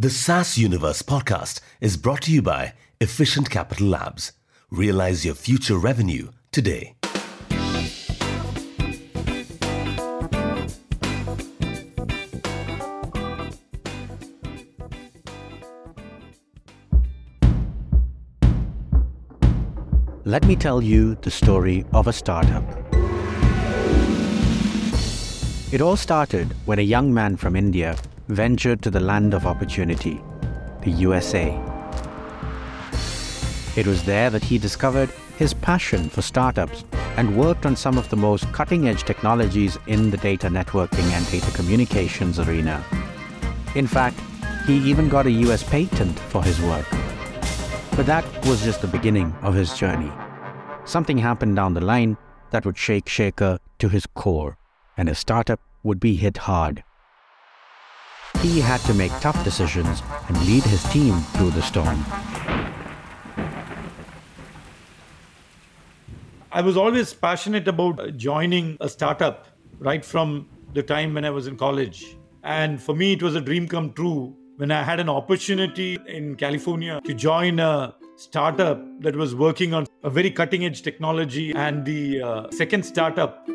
The SaaS Universe podcast is brought to you by Efficient Capital Labs. Realize your future revenue today. Let me tell you the story of a startup. It all started when a young man from India ventured to the land of opportunity, the USA. It was there that he discovered his passion for startups and worked on some of the most cutting edge technologies in the data networking and data communications arena. In fact, he even got a US patent for his work. But that was just the beginning of his journey. Something happened down the line that would shake Shekar to his core, and his startup would be hit hard. He had to make tough decisions and lead his team through the storm. I was always passionate about joining a startup right from the time when I was in college. And for me, it was a dream come true when I had an opportunity in California to join a startup that was working on a very cutting edge technology. And the uh, second startup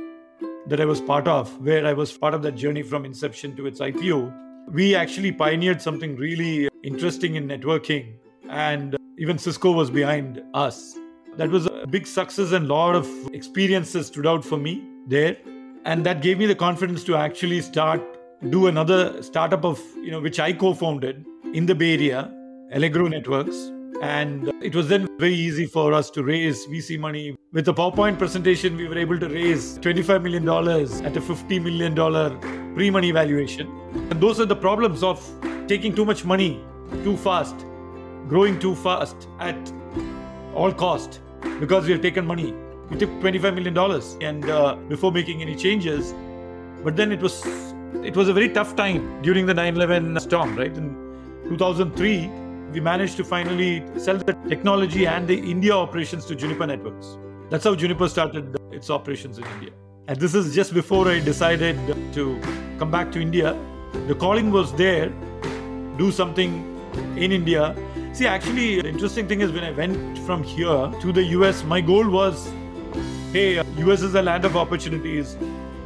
that I was part of, where I was part of that journey from inception to its IPO, we actually pioneered something really interesting in networking. And even Cisco was behind us. That was a big success and a lot of experiences stood out for me there. And that gave me the confidence to actually start do another startup of you know which I co-founded in the Bay Area, Allegro Networks, and it was then very easy for us to raise VC money. With the PowerPoint presentation, we were able to raise $25 million at a $50 million pre money valuation. And those are the problems of taking too much money too fast, growing too fast at all cost because we have taken money. We took $25 million and uh, before making any changes. But then it was it was a very tough time during the 9/11 storm, right? In 2003, we managed to finally sell the technology and the India operations to Juniper Networks. That's how Juniper started its operations in India. And this is just before I decided to come back to India. The calling was there, do something in India. See, actually, the interesting thing is when I went from here to the US, my goal was hey, US is a land of opportunities,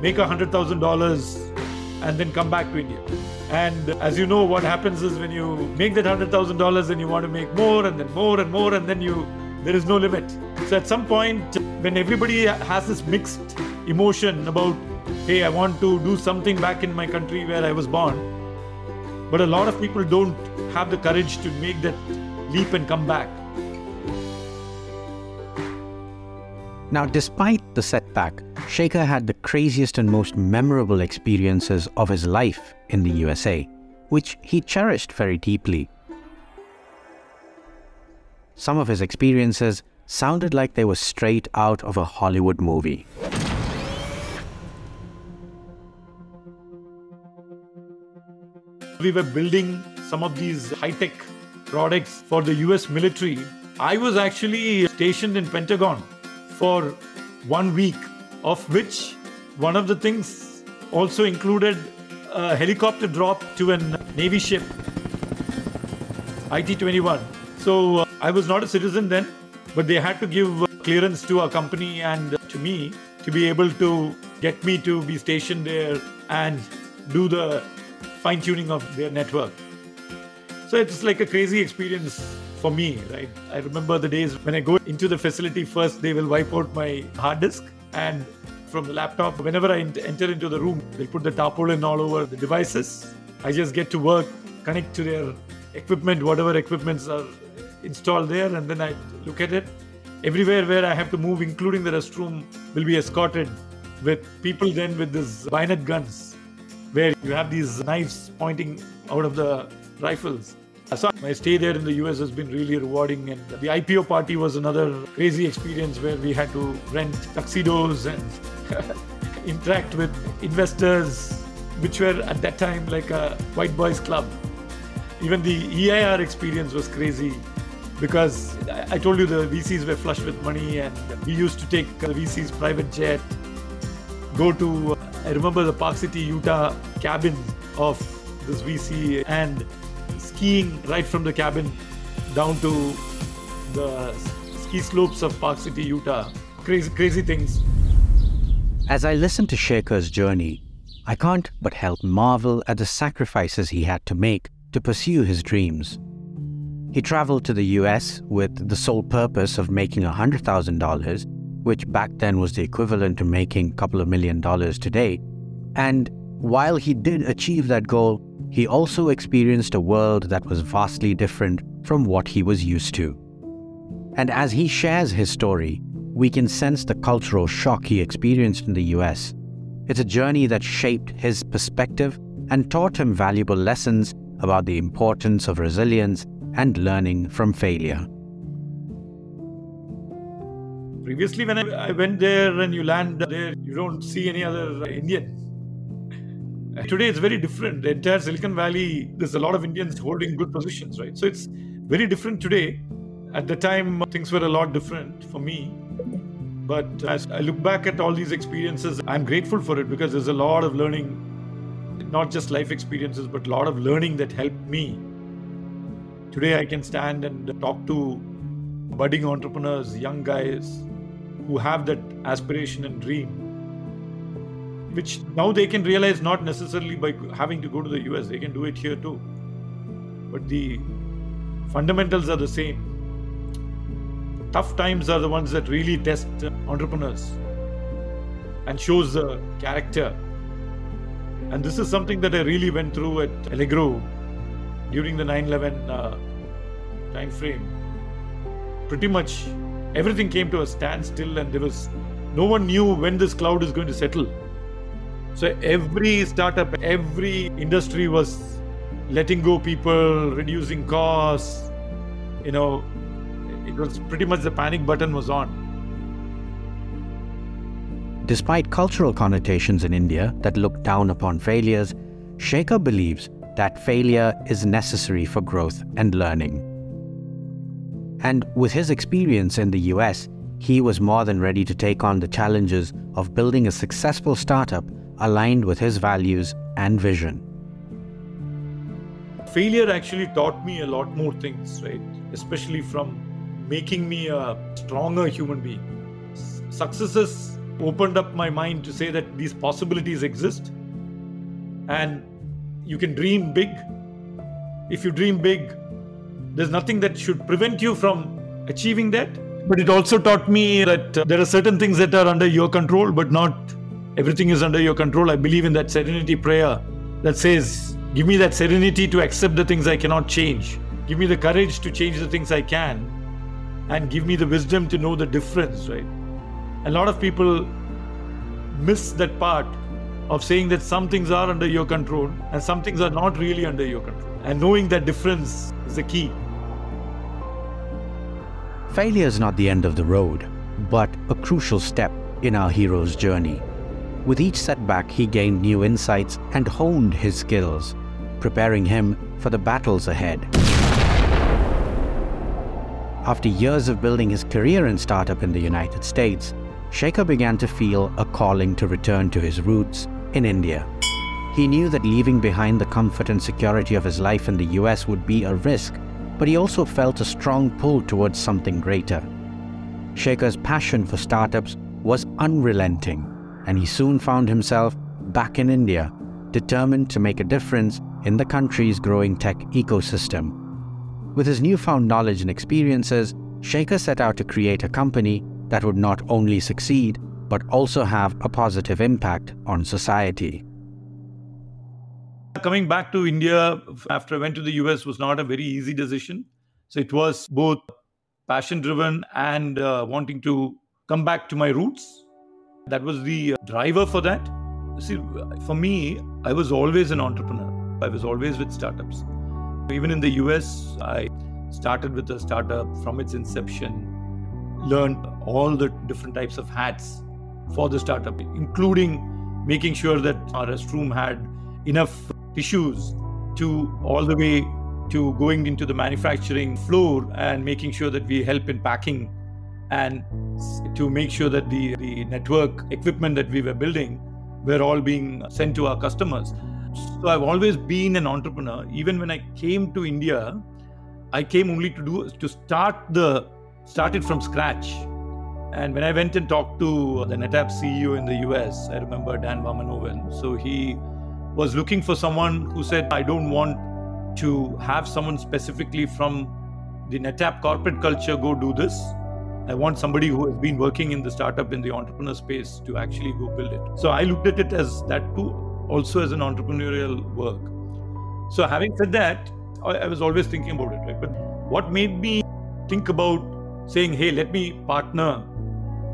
make a $100,000 and then come back to India. And as you know, what happens is when you make that hundred thousand dollars and you want to make more and then more and more, and then you there is no limit. So at some point, when everybody has this mixed emotion about, hey, I want to do something back in my country where I was born, but a lot of people don't have the courage to make that leap and come back. Now, despite the setback, Shekar had the craziest and most memorable experiences of his life in the USA, which he cherished very deeply. Some of his experiences sounded like they were straight out of a Hollywood movie. We were building some of these high tech products for the US military. I was actually stationed in Pentagon for one week, of which one of the things also included a helicopter drop to a Navy ship, IT 21. So uh, I was not a citizen then, but they had to give clearance to our company and to me to be able to get me to be stationed there and do the fine tuning of their network. So it's like a crazy experience for me, right? I remember the days when I go into the facility first, they will wipe out my hard disk and from the laptop, whenever I enter into the room, they put the tarpaulin all over the devices. I just get to work, connect to their equipment, whatever equipments are installed there, and then I look at it. Everywhere where I have to move, including the restroom, will be escorted with people then with these bayonet guns, where you have these knives pointing out of the rifles. My stay there in the US has been really rewarding, and the IPO party was another crazy experience where we had to rent tuxedos and interact with investors, which were at that time like a white boys club. Even the EIR experience was crazy because I told you the VCs were flush with money, and we used to take the VC's private jet, go to uh, I remember the Park City, Utah cabin of this VC and skiing right from the cabin down to the ski slopes of Park City, Utah. Crazy, crazy things. As I listen to Shekar's journey, I can't but help marvel at the sacrifices he had to make to pursue his dreams. He traveled to the US with the sole purpose of making $100,000, which back then was the equivalent to making a couple of million dollars today. And while he did achieve that goal, he also experienced a world that was vastly different from what he was used to. And as he shares his story, we can sense the cultural shock he experienced in the US. It's a journey that shaped his perspective and taught him valuable lessons about the importance of resilience and learning from failure. Previously, when I went there and you land there, you don't see any other Indian. Today, it's very different. The entire Silicon Valley, there's a lot of Indians holding good positions, right? So it's very different today. At the time, things were a lot different for me. But as I look back at all these experiences, I'm grateful for it because there's a lot of learning not just life experiences, but a lot of learning that helped me. Today, I can stand and talk to budding entrepreneurs, young guys who have that aspiration and dream, which now they can realize not necessarily by having to go to the US, they can do it here too. But the fundamentals are the same. Tough times are the ones that really test entrepreneurs and shows the character and this is something that I really went through at Allegro during the 9 11 uh, time frame. Pretty much everything came to a standstill, and there was no one knew when this cloud is going to settle. So every startup, every industry was letting go people, reducing costs. You know, it was pretty much the panic button was on. Despite cultural connotations in India that look down upon failures, Shekar believes that failure is necessary for growth and learning. And with his experience in the US, he was more than ready to take on the challenges of building a successful startup aligned with his values and vision. Failure actually taught me a lot more things, right? Especially from making me a stronger human being. Successes opened up my mind to say that these possibilities exist and you can dream big. If you dream big, there's nothing that should prevent you from achieving that. But it also taught me that uh, there are certain things that are under your control, but not everything is under your control. I believe in that serenity prayer that says, Give me that serenity to accept the things I cannot change. Give me the courage to change the things I can. And give me the wisdom to know the difference, right? a lot of people miss that part of saying that some things are under your control and some things are not really under your control. And knowing that difference is the key. Failure is not the end of the road, but a crucial step in our hero's journey. With each setback, he gained new insights and honed his skills, preparing him for the battles ahead. After years of building his career in startup in the United States, Shekar began to feel a calling to return to his roots in India. He knew that leaving behind the comfort and security of his life in the US would be a risk, but he also felt a strong pull towards something greater. Shekar's passion for startups was unrelenting, and he soon found himself back in India, determined to make a difference in the country's growing tech ecosystem. With his newfound knowledge and experiences, Shekar set out to create a company that would not only succeed, but also have a positive impact on society. Coming back to India after I went to the US was not a very easy decision. So it was both passion driven and uh, wanting to come back to my roots. That was the uh, driver for that. See, for me, I was always an entrepreneur. I was always with startups. Even in the US, I started with a startup from its inception learned all the different types of hats for the startup, including making sure that our restroom had enough tissues to all the way to going into the manufacturing floor and making sure that we help in packing and to make sure that the, the network equipment that we were building were all being sent to our customers. So I've always been an entrepreneur. Even when I came to India, I came only to do to start the started from scratch. And when I went and talked to the NetApp CEO in the US, I remember Dan Warmenhoven. So he was looking for someone who said, I don't want to have someone specifically from the NetApp corporate culture go do this. I want somebody who has been working in the startup in the entrepreneur space to actually go build it. So I looked at it as that too, also as an entrepreneurial work. So having said that, I was always thinking about it, right? But what made me think about saying, hey, let me partner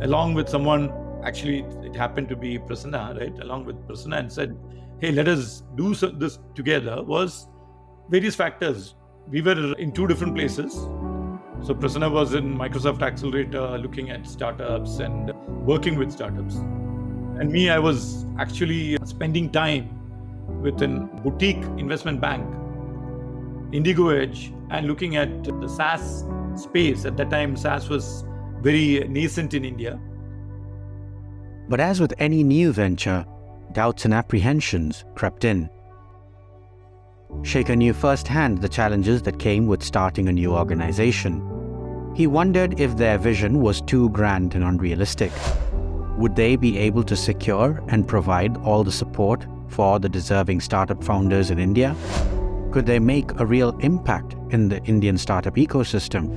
along with someone, actually, it happened to be Prasanna, right? Along with Prasanna and said, hey, let us do this together was various factors. We were in two different places. So Prasanna was in Microsoft Accelerator looking at startups and working with startups. And me, I was actually spending time with a boutique investment bank, Indigo Edge, and looking at the SaaS space. At that time, SaaS was very nascent in India. But as with any new venture, doubts and apprehensions crept in. Shekar knew firsthand the challenges that came with starting a new organization. He wondered if their vision was too grand and unrealistic. Would they be able to secure and provide all the support for the deserving startup founders in India? Could they make a real impact in the Indian startup ecosystem?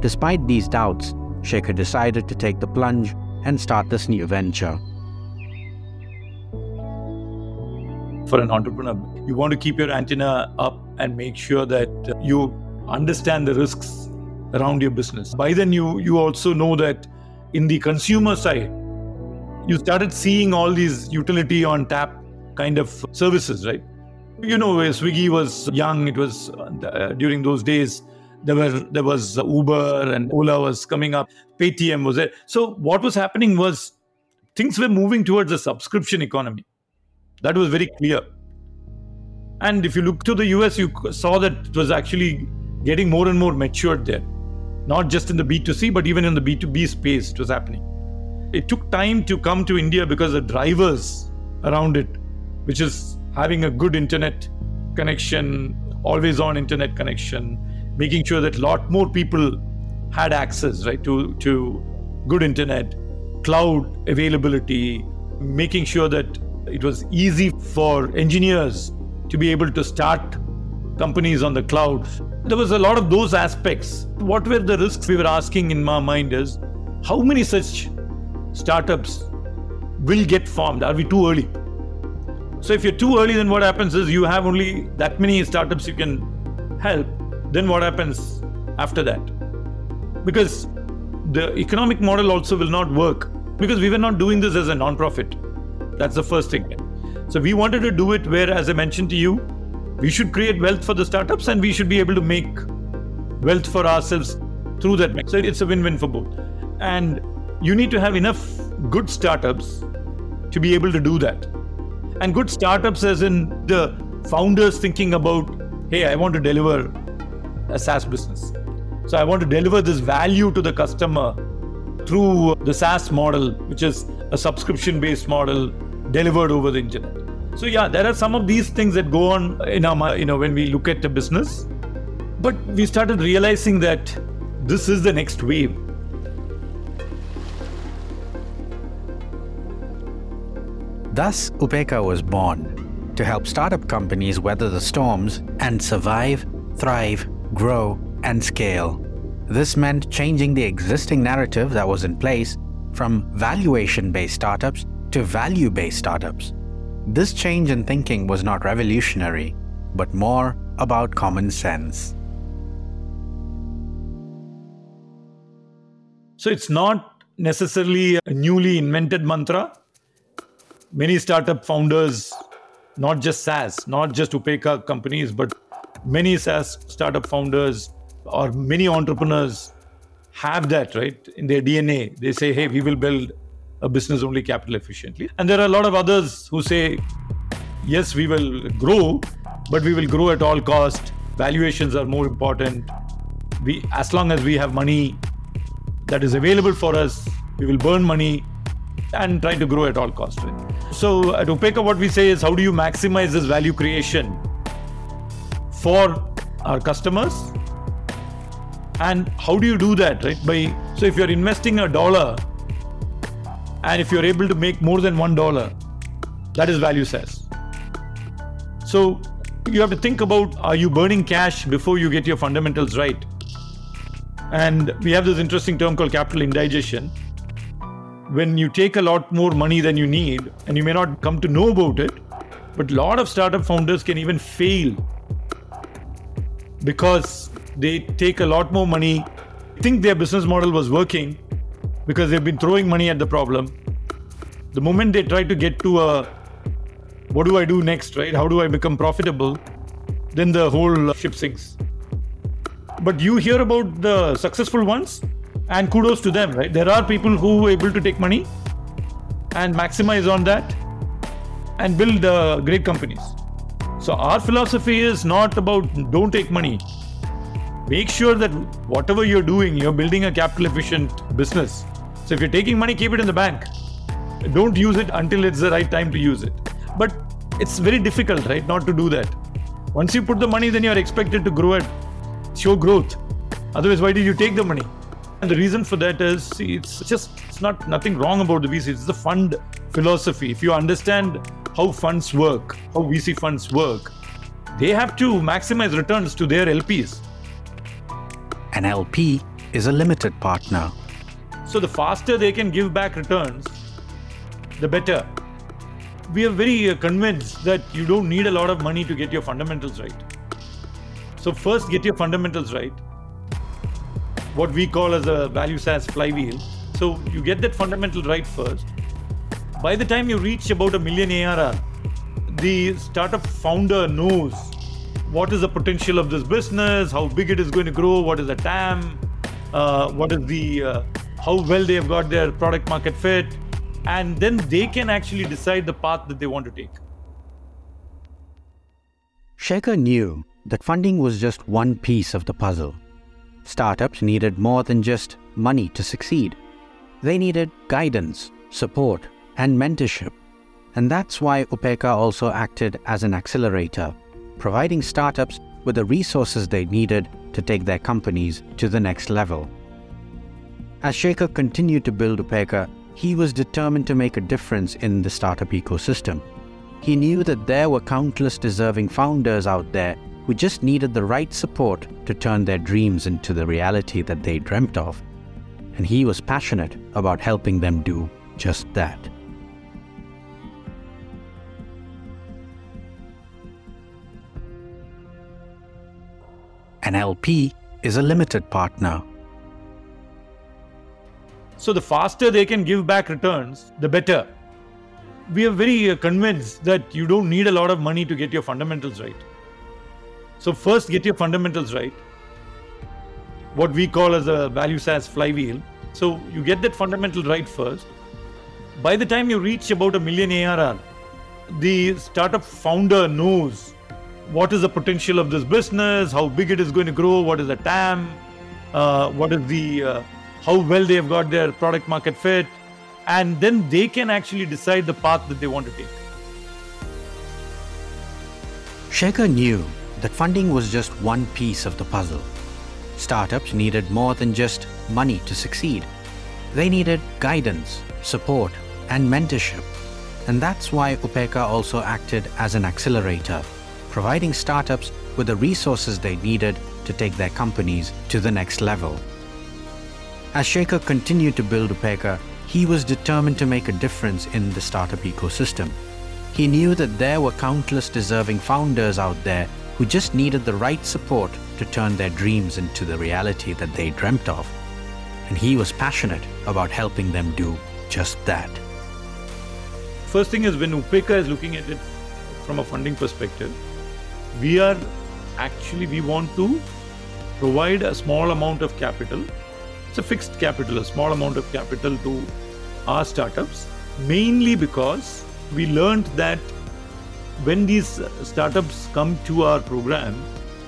Despite these doubts, Shekar decided to take the plunge and start this new venture. For an entrepreneur, you want to keep your antenna up and make sure that uh, you understand the risks around your business. By then, you you also know that in the consumer side, you started seeing all these utility on tap kind of services, right? You know, Swiggy was young. It was uh, during those days. There were there was Uber and Ola was coming up. Paytm was there. So what was happening was things were moving towards a subscription economy. That was very clear. And if you look to the US, you saw that it was actually getting more and more matured there. Not just in the B2C, but even in the B2B space, it was happening. It took time to come to India because the drivers around it, which is having a good internet connection, always on internet connection, making sure that a lot more people had access right to, to good internet, cloud availability, making sure that it was easy for engineers to be able to start companies on the cloud. There was a lot of those aspects. What were the risks we were asking in my mind is how many such startups will get formed? Are we too early? So if you're too early, then what happens is you have only that many startups you can help. Then what happens after that? Because the economic model also will not work because we were not doing this as a non-profit. That's the first thing. So we wanted to do it where, as I mentioned to you, we should create wealth for the startups and we should be able to make wealth for ourselves through that. So it's a win-win for both. And you need to have enough good startups to be able to do that. And good startups, as in the founders thinking about, hey, I want to deliver a SaaS business. So I want to deliver this value to the customer through the SaaS model, which is a subscription based model delivered over the internet. So yeah, there are some of these things that go on in our, you know, when we look at the business. But we started realizing that this is the next wave Thus, Upekkha was born to help startup companies weather the storms and survive, thrive, grow, and scale. This meant changing the existing narrative that was in place from valuation based startups to value based startups. This change in thinking was not revolutionary, but more about common sense. So it's not necessarily a newly invented mantra many startup founders, not just SaaS, not just Upekkha companies, but many SaaS startup founders or many entrepreneurs have that, right? In their DNA. They say, hey, we will build a business only capital efficiently. And there are a lot of others who say, yes, we will grow, but we will grow at all cost. Valuations are more important. We, as long as we have money that is available for us, we will burn money and try to grow at all cost. So at Upekkha, what we say is how do you maximize this value creation for our customers? And how do you do that, right? By so if you're investing a dollar and if you're able to make more than one dollar, that is value SaaS. So you have to think about are you burning cash before you get your fundamentals right? And we have this interesting term called capital indigestion when you take a lot more money than you need, and you may not come to know about it, but a lot of startup founders can even fail because they take a lot more money, think their business model was working because they've been throwing money at the problem. The moment they try to get to a what do I do next, right? How do I become profitable? Then the whole ship sinks. But you hear about the successful ones, and kudos to them right there are people who are able to take money and maximize on that and build uh, great companies so our philosophy is not about don't take money make sure that whatever you're doing you're building a capital efficient business so if you're taking money keep it in the bank don't use it until it's the right time to use it but it's very difficult right not to do that once you put the money then you're expected to grow it show growth otherwise why did you take the money and the reason for that is see, it's just it's not nothing wrong about the VC. It's the fund philosophy. If you understand how funds work, how VC funds work, they have to maximize returns to their LPs. An LP is a limited partner. So the faster they can give back returns, the better. We are very uh, convinced that you don't need a lot of money to get your fundamentals right. So first get your fundamentals right what we call as a value SaaS flywheel. So you get that fundamental right first. By the time you reach about a million ARR, the startup founder knows what is the potential of this business, how big it is going to grow, what is the TAM, uh, what is the uh, how well they have got their product market fit, and then they can actually decide the path that they want to take. Shekar knew that funding was just one piece of the puzzle. Startups needed more than just money to succeed. They needed guidance, support, and mentorship. And that's why Upekkha also acted as an accelerator, providing startups with the resources they needed to take their companies to the next level. As Shekar continued to build Upekkha, he was determined to make a difference in the startup ecosystem. He knew that there were countless deserving founders out there who just needed the right support to turn their dreams into the reality that they dreamt of. And he was passionate about helping them do just that. An LP is a limited partner. So the faster they can give back returns, the better. We are very uh, convinced that you don't need a lot of money to get your fundamentals right. So first get your fundamentals right. What we call as a value SaaS flywheel. So you get that fundamental right first. By the time you reach about a million ARR, the startup founder knows what is the potential of this business, how big it is going to grow, what is the TAM, uh, what is the uh, how well they have got their product market fit, and then they can actually decide the path that they want to take. Shekar knew that funding was just one piece of the puzzle. Startups needed more than just money to succeed. They needed guidance, support, and mentorship. And that's why Upekkha also acted as an accelerator, providing startups with the resources they needed to take their companies to the next level. As Shekar continued to build Upekkha, he was determined to make a difference in the startup ecosystem. He knew that there were countless deserving founders out there who just needed the right support to turn their dreams into the reality that they dreamt of. And he was passionate about helping them do just that. First thing is when Upekkha is looking at it from a funding perspective, we are actually we want to provide a small amount of capital. It's a fixed capital, a small amount of capital to our startups, mainly because we learned that when these startups come to our program,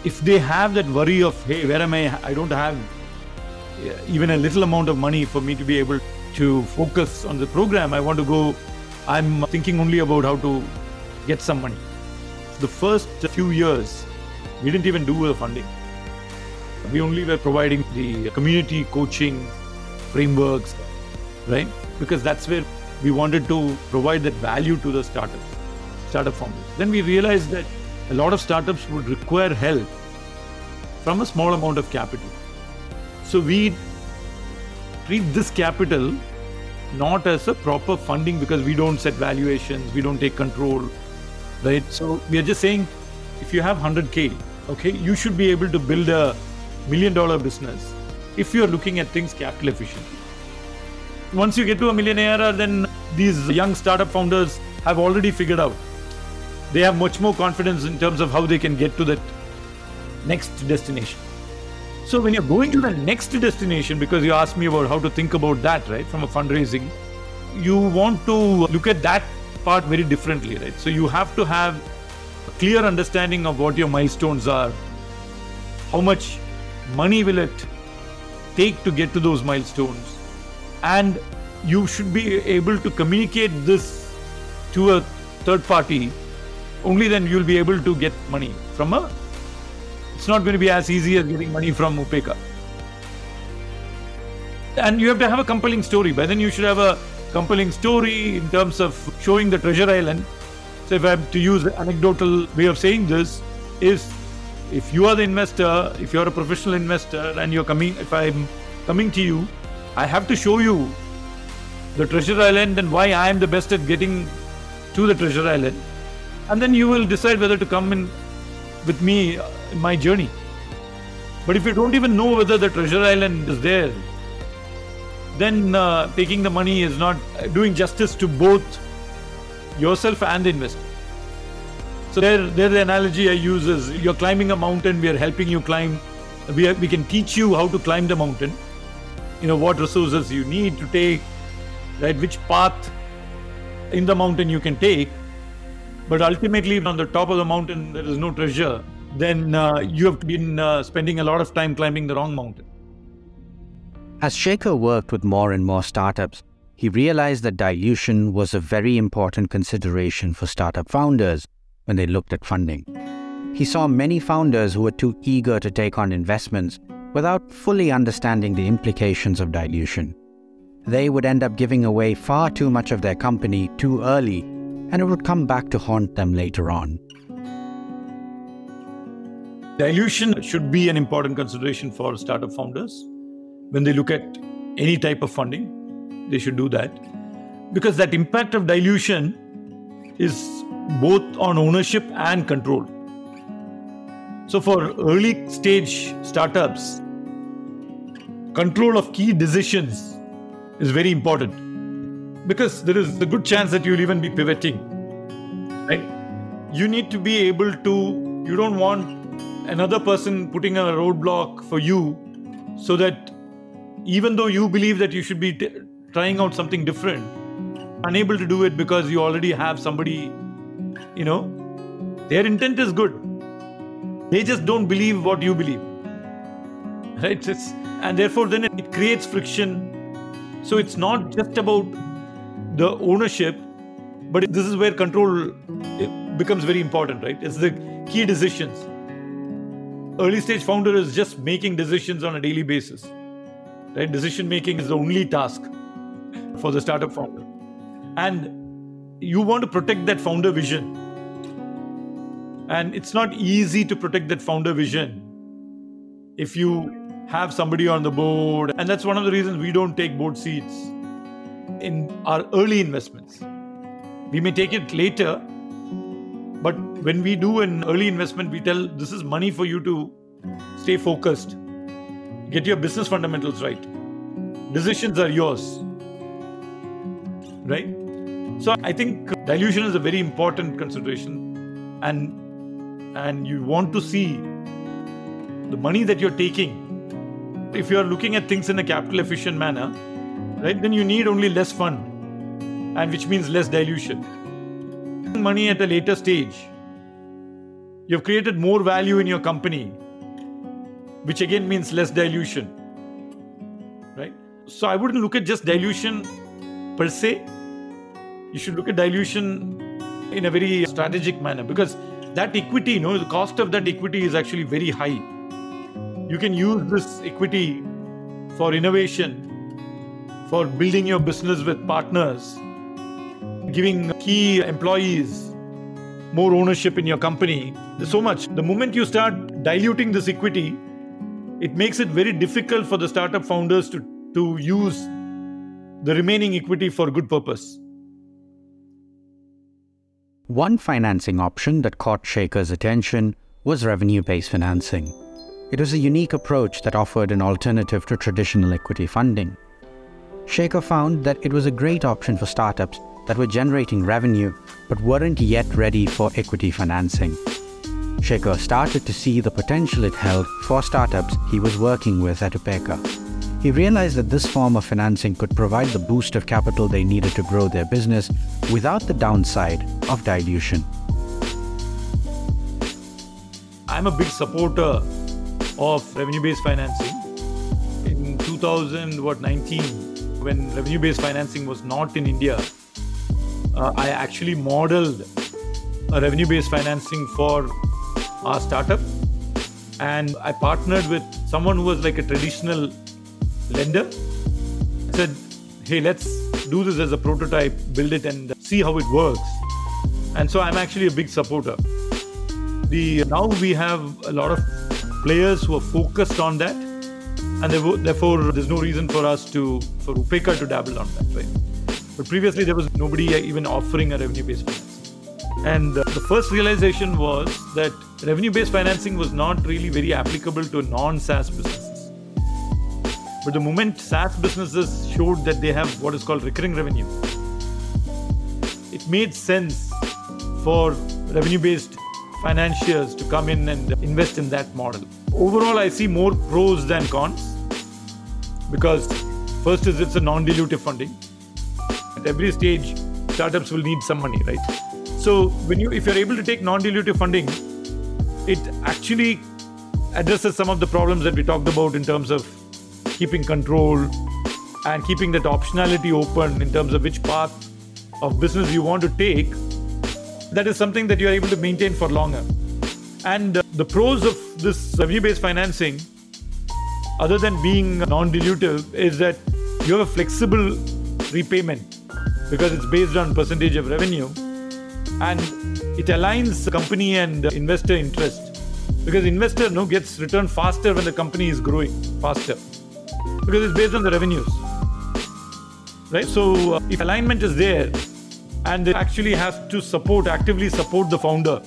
if they have that worry of, hey, where am I? I don't have even a little amount of money for me to be able to focus on the program. I want to go I'm thinking only about how to get some money. The first few years, we didn't even do the funding. We only were providing the community coaching frameworks, right? Because that's where we wanted to provide that value to the startups, startup founders. Then we realized that a lot of startups would require help from a small amount of capital. So we treat this capital not as a proper funding because we don't set valuations, we don't take control, right? So we are just saying if you have 100k, okay, you should be able to build a million dollar business if you are looking at things capital efficiently. Once you get to a million ARR, then these young startup founders have already figured out. They have much more confidence in terms of how they can get to that next destination. So when you're going to the next destination, because you asked me about how to think about that, right, from a fundraising, you want to look at that part very differently, right? So you have to have a clear understanding of what your milestones are, how much money will it take to get to those milestones, and you should be able to communicate this to a third party. Only then you'll be able to get money from a it's not going to be as easy as getting money from Upekkha. And you have to have a compelling story. But then you should have a compelling story in terms of showing the treasure island. So if I have to use an anecdotal way of saying this, is if you are the investor, if you're a professional investor and you're coming, if I'm coming to you, I have to show you the treasure island and why I am the best at getting to the treasure island. And then you will decide whether to come in with me in my journey. But if you don't even know whether the treasure island is there, then uh, taking the money is not doing justice to both yourself and the investor. So there, there the analogy I use is you're climbing a mountain, we are helping you climb. We, are, we can teach you how to climb the mountain. You know what resources you need to take, right? Which path in the mountain you can take. But ultimately, on the top of the mountain, there is no treasure then uh, you have been uh, spending a lot of time climbing the wrong mountain. As Shekar worked with more and more startups, he realized that dilution was a very important consideration for startup founders when they looked at funding. He saw many founders who were too eager to take on investments without fully understanding the implications of dilution. They would end up giving away far too much of their company too early, and it would come back to haunt them later on. Dilution should be an important consideration for startup founders. When they look at any type of funding, they should do that. Because that impact of dilution is both on ownership and control. So, for early stage startups, control of key decisions is very important because there is a good chance that you'll even be pivoting. Right? You need to be able to, you don't want another person putting a roadblock for you so that even though you believe that you should be t- trying out something different unable to do it because you already have somebody you know their intent is good they just don't believe what you believe right it's, and therefore then it creates friction so it's not just about the ownership but this is where control becomes very important right it's the key decisions early stage founder is just making decisions on a daily basis. Right? Decision making is the only task for the startup founder. And you want to protect that founder vision. And it's not easy to protect that founder vision if you have somebody on the board. And that's one of the reasons we don't take board seats in our early investments. We may take it later, but when we do an early investment, we tell this is money for you to stay focused, get your business fundamentals right. Decisions are yours. Right? So I think dilution is a very important consideration and and you want to see the money that you're taking if you're looking at things in a capital efficient manner right then you need only less fund and which means less dilution money at a later stage. You've created more value in your company, which again means less dilution. Right? So I wouldn't look at just dilution per se. You should look at dilution in a very strategic manner because that equity, you know, the cost of that equity is actually very high. You can use this equity for innovation, for building your business with partners, giving key employees more ownership in your company. There's so much. The moment you start diluting this equity, it makes it very difficult for the startup founders to, to use the remaining equity for good purpose. One financing option that caught Shekar's attention was revenue based financing. It was a unique approach that offered an alternative to traditional equity funding. Shekar found that it was a great option for startups that were generating revenue but weren't yet ready for equity financing. Shekar started to see the potential it held for startups he was working with at Upekkha. He realized that this form of financing could provide the boost of capital they needed to grow their business without the downside of dilution. I'm a big supporter of revenue-based financing. In 2019, when revenue-based financing was not in India, uh, I actually modeled a revenue-based financing for our startup, and I partnered with someone who was like a traditional lender. Said, "Hey, let's do this as a prototype, build it, and see how it works." And so I'm actually a big supporter. The now we have a lot of players who are focused on that, and therefore there's no reason for us to for Upekkha to dabble on that, right? But previously there was nobody even offering a revenue-based financing, and uh, the first realization was that revenue-based financing was not really very applicable to non-SaaS businesses. But the moment SaaS businesses showed that they have what is called recurring revenue, it made sense for revenue-based financiers to come in and invest in that model. Overall, I see more pros than cons because first is it's a non-dilutive funding. At every stage, startups will need some money, right? So when you if you're able to take non-dilutive funding, it actually addresses some of the problems that we talked about in terms of keeping control and keeping that optionality open in terms of which path of business you want to take that is something that you are able to maintain for longer. And uh, the pros of this revenue based financing, other than being non dilutive, is that you have a flexible repayment because it's based on percentage of revenue and it aligns company and investor interest because investor no gets return faster when the company is growing faster because it's based on the revenues right so uh, if alignment is there and it actually has to support, actively support the founder.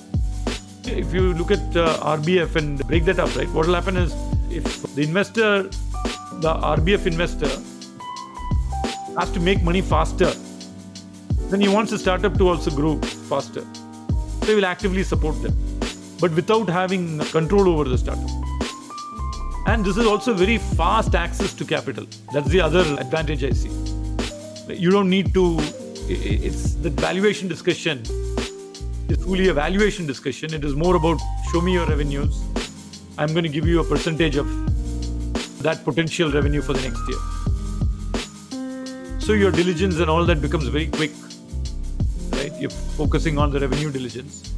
If you look at uh, RBF and break that up, right, what will happen is if the investor, the RBF investor, has to make money faster, then he wants the startup to also grow faster. They will actively support them, but without having control over the startup. And this is also very fast access to capital. That's the other advantage I see. You don't need to it's the valuation discussion is truly a valuation discussion. It is more about show me your revenues. I'm going to give you a percentage of that potential revenue for the next year. So your diligence and all that becomes very quick, right? You're focusing on the revenue diligence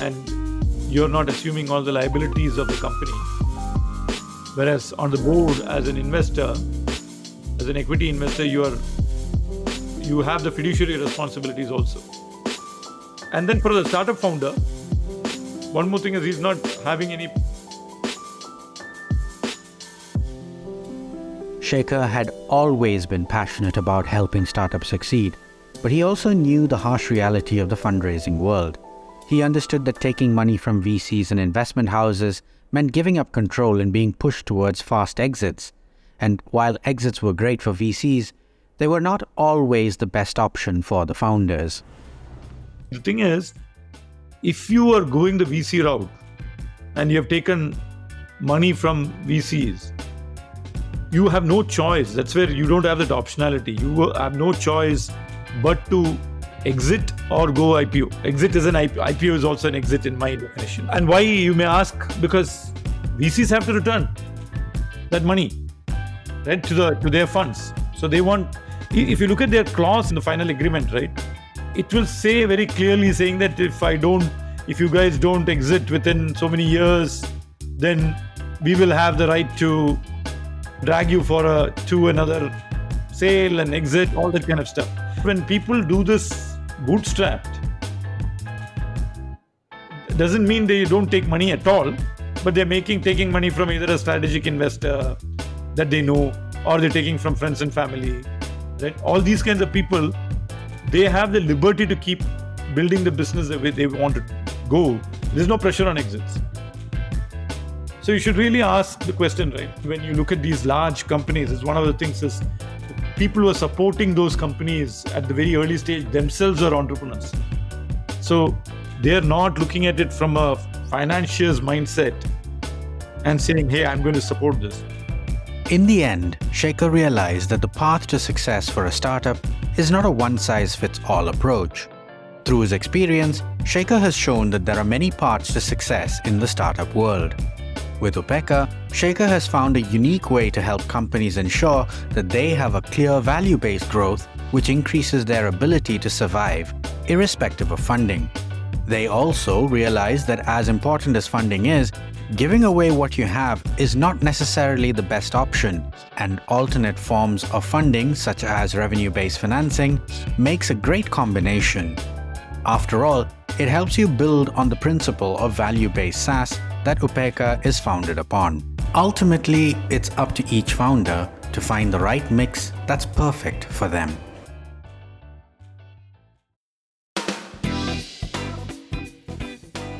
and you're not assuming all the liabilities of the company. Whereas on the board, as an investor, as an equity investor, you are you have the fiduciary responsibilities also. And then for the startup founder, one more thing is he's not having any. Shekar had always been passionate about helping startups succeed, but he also knew the harsh reality of the fundraising world. He understood that taking money from VCs and investment houses meant giving up control and being pushed towards fast exits. And while exits were great for VCs, they were not always the best option for the founders. The thing is, if you are going the VC route and you have taken money from VCs, you have no choice. That's where you don't have that optionality. You have no choice but to exit or go IPO. Exit is an IPO. IPO is also an exit in my definition. And why you may ask? Because VCs have to return that money right to the to their funds. So they want if you look at their clause in the final agreement, right, it will say very clearly saying that if I don't, if you guys don't exit within so many years, then we will have the right to drag you for a to another sale and exit, all that kind of stuff. When people do this bootstrapped, doesn't mean they don't take money at all, but they're making taking money from either a strategic investor that they know or they're taking from friends and family. Right? All these kinds of people, they have the liberty to keep building the business the way they want to go. There's no pressure on exits. So you should really ask the question, right? When you look at these large companies, it's one of the things is people who are supporting those companies at the very early stage themselves are entrepreneurs. So they're not looking at it from a financier's mindset and saying, hey, I'm going to support this. In the end, Shekar realized that the path to success for a startup is not a one size fits all approach. Through his experience, Shekar has shown that there are many paths to success in the startup world. With Upekkha, Shekar has found a unique way to help companies ensure that they have a clear value based growth which increases their ability to survive, irrespective of funding. They also realize that as important as funding is, giving away what you have is not necessarily the best option, and alternate forms of funding, such as revenue based financing, makes a great combination. After all, it helps you build on the principle of value based SaaS that Upekkha is founded upon. Ultimately, it's up to each founder to find the right mix that's perfect for them.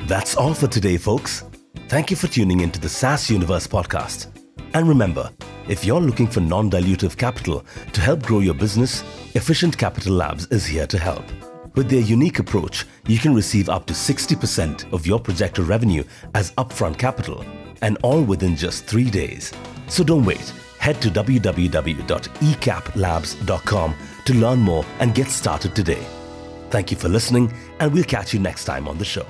That's all for today, folks. Thank you for tuning into the SaaS Universe podcast. And remember, if you're looking for non dilutive capital to help grow your business, Efficient Capital Labs is here to help. With their unique approach, you can receive up to 60% of your projected revenue as upfront capital, and all within just three days. So don't wait. Head to www.ecaplabs.com to learn more and get started today. Thank you for listening, and we'll catch you next time on the show.